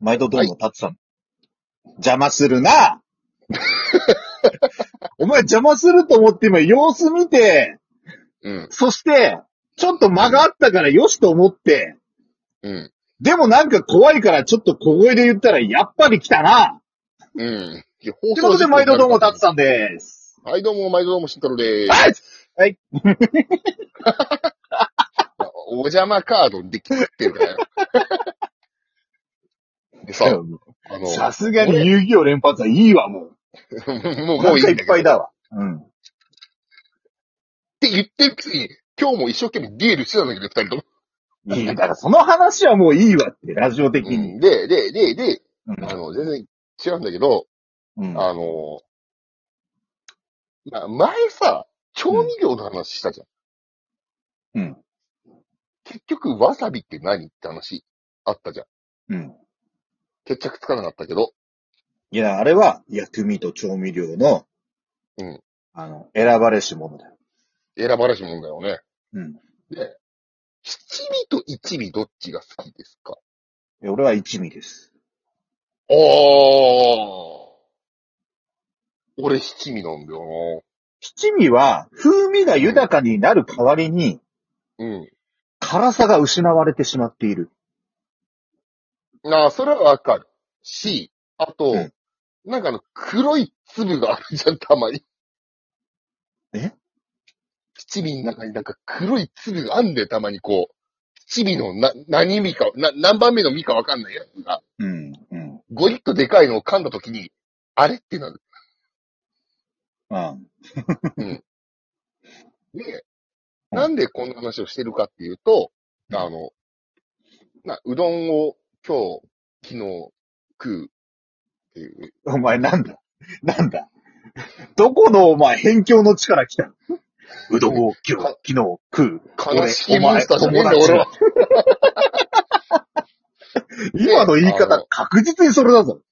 毎度どうも、たつさん。邪魔するな お前邪魔すると思って今様子見て、うん。そして、ちょっと間があったからよしと思って、うん。でもなんか怖いからちょっと小声で言ったらやっぱり来たなうん。というということで毎度どうも、たつさんです。はい、どうも、毎度どうも、しんたろでーす。はい お邪魔カードできってるからよ。でさ、あの、さすがに遊戯王連発はいいわ、もう。もう、もういいんだけど。ぱいだわ。うん。って言ってるくせに、今日も一生懸命デュエルしてたんだけど、二人とも。いや、だからその話はもういいわって、ラジオ的うに。んで、で、で、で、うんあの、全然違うんだけど、うんあの、ま前さ、調味料の話したじゃん。うん。結局、わさびって何って話あったじゃん。うん。決着つかなかったけど。いや、あれは薬味と調味料の、うん。あの、選ばれし者だよ。選ばれしもんだよね。うん。で、七味と一味どっちが好きですか？いや俺は一味です。あー。俺七味なんだよ七味は風味が豊かになる代わりになうん。辛さが失われてしまっている。ああ、それはわかる。し、あと、うんなんかあの、黒い粒があるじゃん、たまに。え？七味の中になんか黒い粒があんだよ、たまにこう。七味のな、何味か、な、何番目の味かわかんないやつが、うん。うん。ゴリッとでかいのを噛んだ時に、あれ？ってなる。うん。で、なんでこんな話をしてるかっていうと、うんあの、な、うどんを今日、昨日食うっていう。お前なんだ？なんだ？どこのお前辺境の力来た？うどんを今日、昨日食う？悲しいモンスターじゃねえんだ、俺俺は。今の言いあ方の確実にそれだぞ。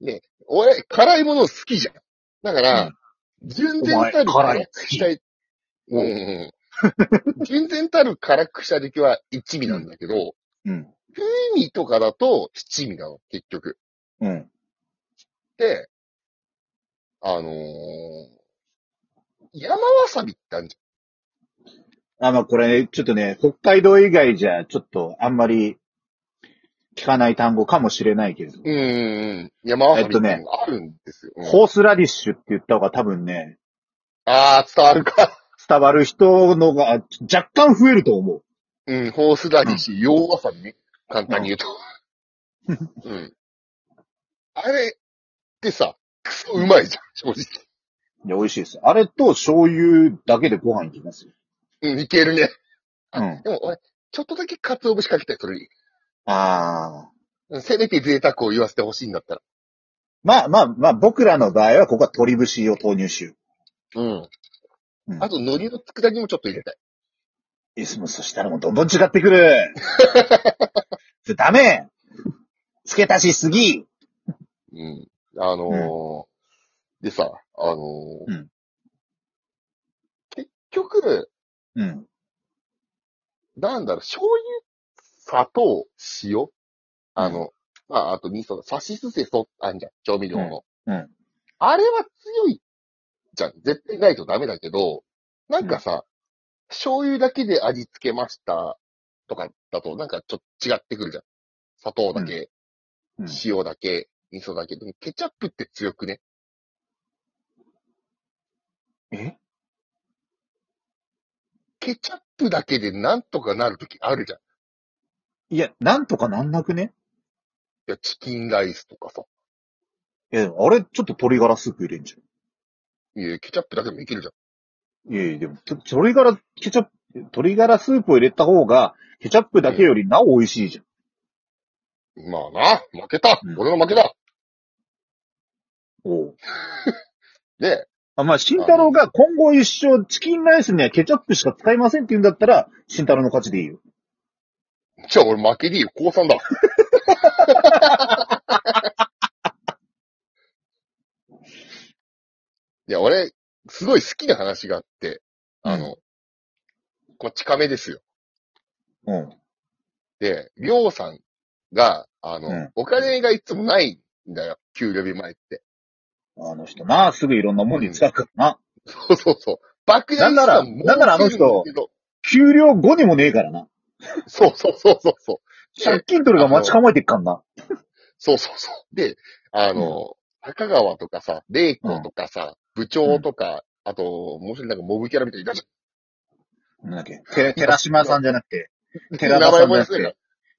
俺、辛いもの好きじゃん。だから、純然たるお前辛いい。うんうん。純然たる辛くした時は一味なんだけど、うん。風味とかだと七味なの、結局。うん。で、あのー、山わさびってあるじあ、まあこれ、ちょっとね、北海道以外じゃ、ちょっとあんまり聞かない単語かもしれないけれど、ゃん。うんうんうん。山わさびってあるんですよ。うんホースラディッシュって言った方が多分ね、ああ、伝わるか。伝わる人のが若干増えると思う。うん、ホースラディッシュ、洋わさびね。簡単に言うと。うん。あれってさ、クソうまいじゃん、正直。いや、美味しいです。あれと醤油だけでご飯いきますよ。うん、いけるね。あうんでも俺、ちょっとだけ鰹節かけたい、それにああ。うんせめて贅沢を言わせてほしいんだったら。まあまあまあ、僕らの場合はここは鶏節を投入しようん。うんあと、海苔の佃煮もちょっと入れたい。う。いつもそしたらもうどんどん違ってくる。そ れダメ付け足しすぎうん。あのーでさ、あのーうん結局、うん。なんだろう、醤油、砂糖、塩？あの、まあ、あと味噌、さしすせそ、あんじゃん、調味料の。うん。あれは強いじゃん。絶対ないとダメだけど、なんかさ、醤油だけで味付けましたとかだと、なんかちょっと違ってくるじゃん。砂糖だけ、うん塩だけ、味噌だけ。でもケチャップって強くね？え？ケチャップだけでなんとかなるときあるじゃん。いや、なんとかなんなくね？いや、チキンライスとかさ。いや、あれ、ちょっと鶏ガラスープ入れんじいや、ケチャップだけでもいけるじゃん。いやいや、でも、と鶏ガラ、ケチャップ、鶏ガラスープを入れた方が、ケチャップだけよりなお美味しいじゃん。まあな、負けた。うん俺の負けだ。おう で、あ、まあ、慎太郎が今後一生チキンライスにはケチャップしか使いませんって言うんだったら、慎太郎の勝ちでいいよ。じゃあ俺負けでいいよ。高3だ。いや、俺、すごい好きな話があって、あの、こっち亀ですよ。うん。で、りょうさんが、あの、うんお金がいつもないんだよ。給料日前って。あの人な、すぐいろんなもんに使うからな。そうそうそう。爆なんならもなんならあの人給料後にもねえからな。そうそうそうそうそう。借金取るが待ち構えてっかんな。そうそうそう。で、あの、高川とかさ、玲子とかさ、部長とか、あと、もう一人なんかモブキャラみたいにいたじなんだっけ？て寺島さんじゃなくて、ゃん。寺田さんじゃなくて、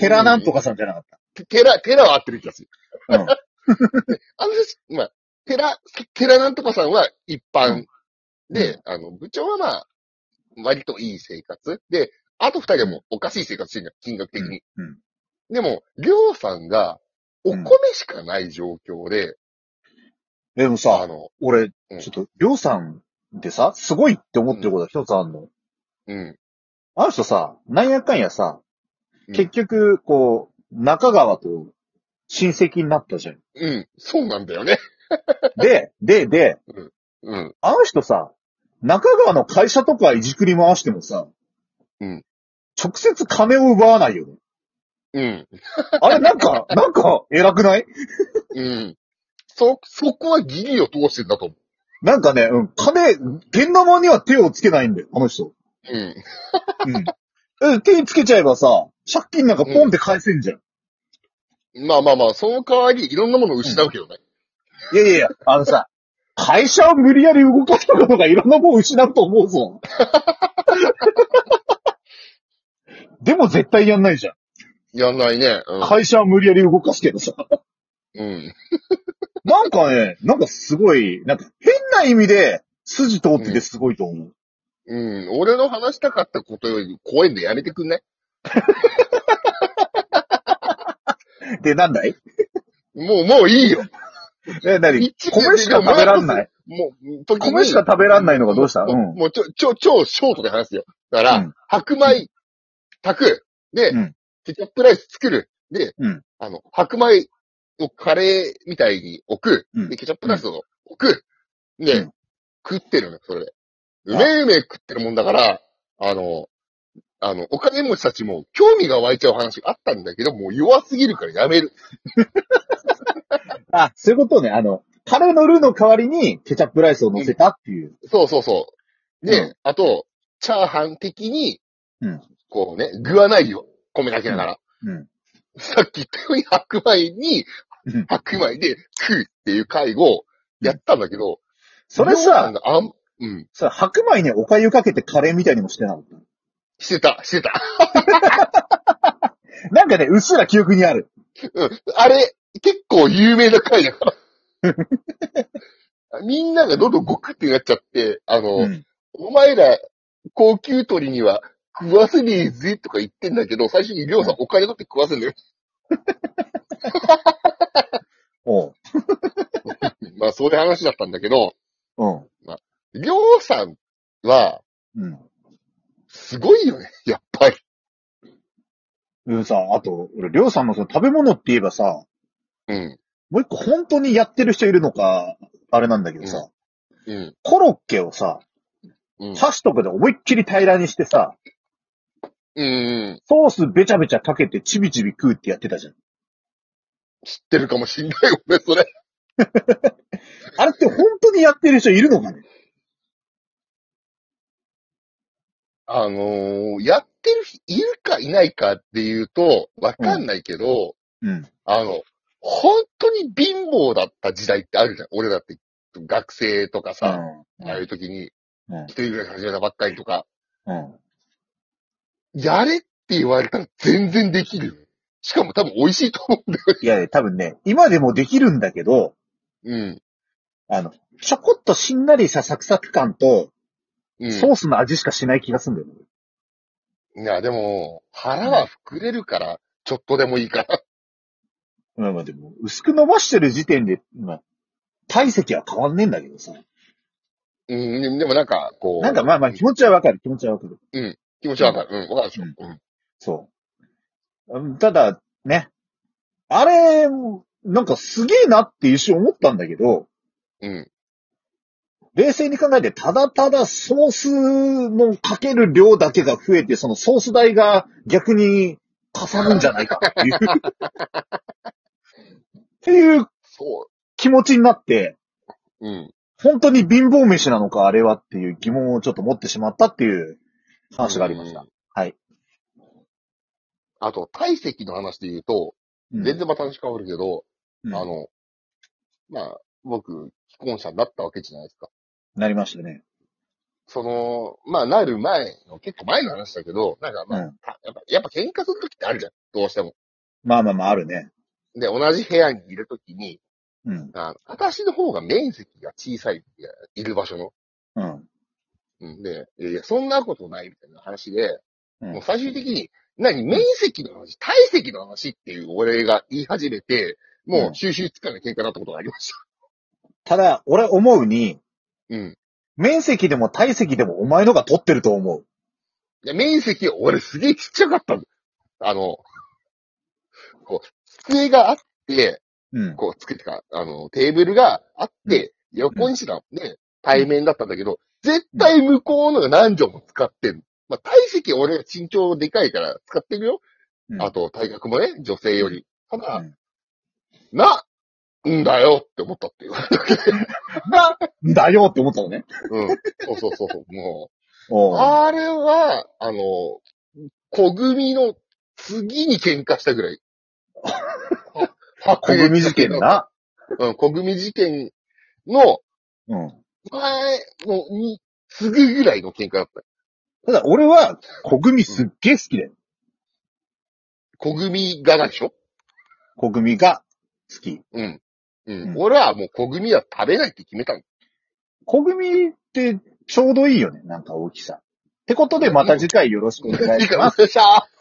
寺なんとか。かさんじゃなかっ寺、寺は合ってる気がする。た。うん。あの人、まあ、寺、寺なんとかさんは一般で、あの、部長はまあ、割といい生活。で、あと二人はもうおかしい生活してるんだよ、金額的に。うん。でも、りょうさんが、お米しかない状況で、でもあさ、の、俺、うんちょっと、りょうさんってさ、すごいって思ってることが一つあるの。うん。あの人さ、なんやかんやさ、うん結局、こう、中川と親戚になったじゃん。うん。そうなんだよね。で、で、で、うん。あの人さ、中川の会社とかいじくり回してもさ、うん。直接金を奪わないよね。うん。あれ、なんか、なんか、偉くない？うん。そ、そこは義理を通してんだと思なんかね、うん、金、現玉には手をつけないんだよ、あの人。う。うん。うん。え手につけちゃえばさ、借金なんかポンって返せんじゃん。まあまあまあ、その代わりいろんなものを失うけどね。いやいやいや、あのさ、会社を無理やり動かしたことがいろんなもん失うと思うぞ。でも絶対やんないじゃん。やんないね。会社は無理やり動かすけどさ。うん。うん。なんかね、なんかすごい、なんか変な意味で筋通っててすごいと思う。うん。俺の話したかったことより怖いんでやめてくんね。で、なんだい？もう、もういいよ。え、なに一米しか食べらんない？もう、米しか食べらんないのがどうした？もううん。もうちょ、ちょ、超ショートで話すよ。だから、うん白米炊く。で、うんケチャップライス作る。で、うんあの、白米をカレーみたいに置く。うんで、ケチャップライスを置く。で、うん食ってるの、それで。うめえうめえ食ってるもんだから、あの、あの、お金持ちたちも興味が湧いちゃう話があったんだけど、もう弱すぎるからやめる。あ、そういうことね。あの、カレーのルーの代わりにケチャップライスを乗せたっていう。そうそうそう。で、うんあと、チャーハン的に、うんこうね、具はないよ。米だけだから。うん。さっき言ったように白米にうん、白米で食うっていう介護をやったんだけど、それさあん、うん、さ、白米にお粥かけてカレーみたいにもしてなかった。してた、してた。なんかね、うっすら記憶にある。うん。あれ、結構有名な回だから。みんながどんどんごくってなっちゃって、あの、うん。お前ら、高級鳥には食わせねえぜとか言ってんだけど、最初にりょうさんお金取って食わせんだよ。おう。まあ、そういう話だったんだけど、うん。りょうさんは、うん。すごいよね、やっぱり。うんさ、あと、俺、りょうさんのその食べ物って言えばさ、うん。もう一個本当にやってる人いるのか、あれなんだけどさ、うん。コロッケをさ、うん。箸とかで思いっきり平らにしてさ、うん。ソースべちゃべちゃかけてちびちび食うってやってたじゃん。知ってるかもしんないよ、俺、それ。あれって本当にやってる人いるのかね？あのーやってる人いるかいないかっていうと、わかんないけど、うん。あの、本当に貧乏だった時代ってあるじゃん。俺だって、学生とかさ、うん。ああいう時に、うん。一人暮らし始めたばっかりとか、うん。やれって言われたら全然できる。しかも多分美味しいと思うんだよね。いや、多分ね、今でもできるんだけど、うん。あの、ちょこっとしんなりしたサクサク感と、うん。ソースの味しかしない気がするんだよね。いや、でも、腹は膨れるから、ちょっとでもいいから。まあまあでも、薄く伸ばしてる時点で、まあ、体積は変わんねえんだけどさ。うん、でもなんか、こう、なんかまあまあ気持ちはわかる、気持ちはわかる。気持ちわかる。うん、わかるでしょ。うんうん。そううん。ただ、ね。あれ、なんかすげえなって一瞬思ったんだけど、うん。冷静に考えて、ただただソースのかける量だけが増えて、そのソース代が逆にかさるんじゃないかっていう。っていうそ気持ちになって、う。うん。本当に貧乏飯なのか、あれはっていう疑問をちょっと持ってしまったっていう話がありました。うんはい。あと、体積の話で言うと、うん全然また話変わるけど、うんあの、まあ、僕、既婚者になったわけじゃないですか。なりましたね。その、まあ、なる前の、結構前の話だけど、なんかまあ、うんたやっぱ、やっぱ喧嘩するときってあるじゃん。どうしても。まあまあまあ、あるね。で、同じ部屋にいるときに、うん。あの私の方が面積が小さい、いやいる場所の。うん。うんで、いやいや、そんなことないみたいな話で、うんもう最終的に、何、面積の話、体積の話っていう俺が言い始めて、もう収集つかない喧嘩になったことがありました。ただ、俺思うに、うん。面積でも体積でもお前のが取ってると思う。いや、面積、俺すげえちっちゃかったんだ。あの、こう、机があって、うん。こう、机ってか、あの、テーブルがあって、横にしたね、対面だったんだけど、絶対向こうのが何畳も使ってる。まあ、体積俺身長でかいから使ってるよ。うんあと、体格もね、女性より。ただ、うんな、んだよって思ったっていう。なんだよって思ったのね。うん。そうそうそう。もう、あれは、あの、小組の次に喧嘩したぐらい。小組事件。な。うん、小組事件のうん。前のに次ぐぐらいの喧嘩だった。ただ、俺は小組すっげえ好きだよ。小組がでしょ小組が好き。うん。うん。うん俺はもう小組は食べないって決めたの。小組ってちょうどいいよね。なんか大きさ。ってことで、また次回よろしくお願いいいか、します。よっしゃー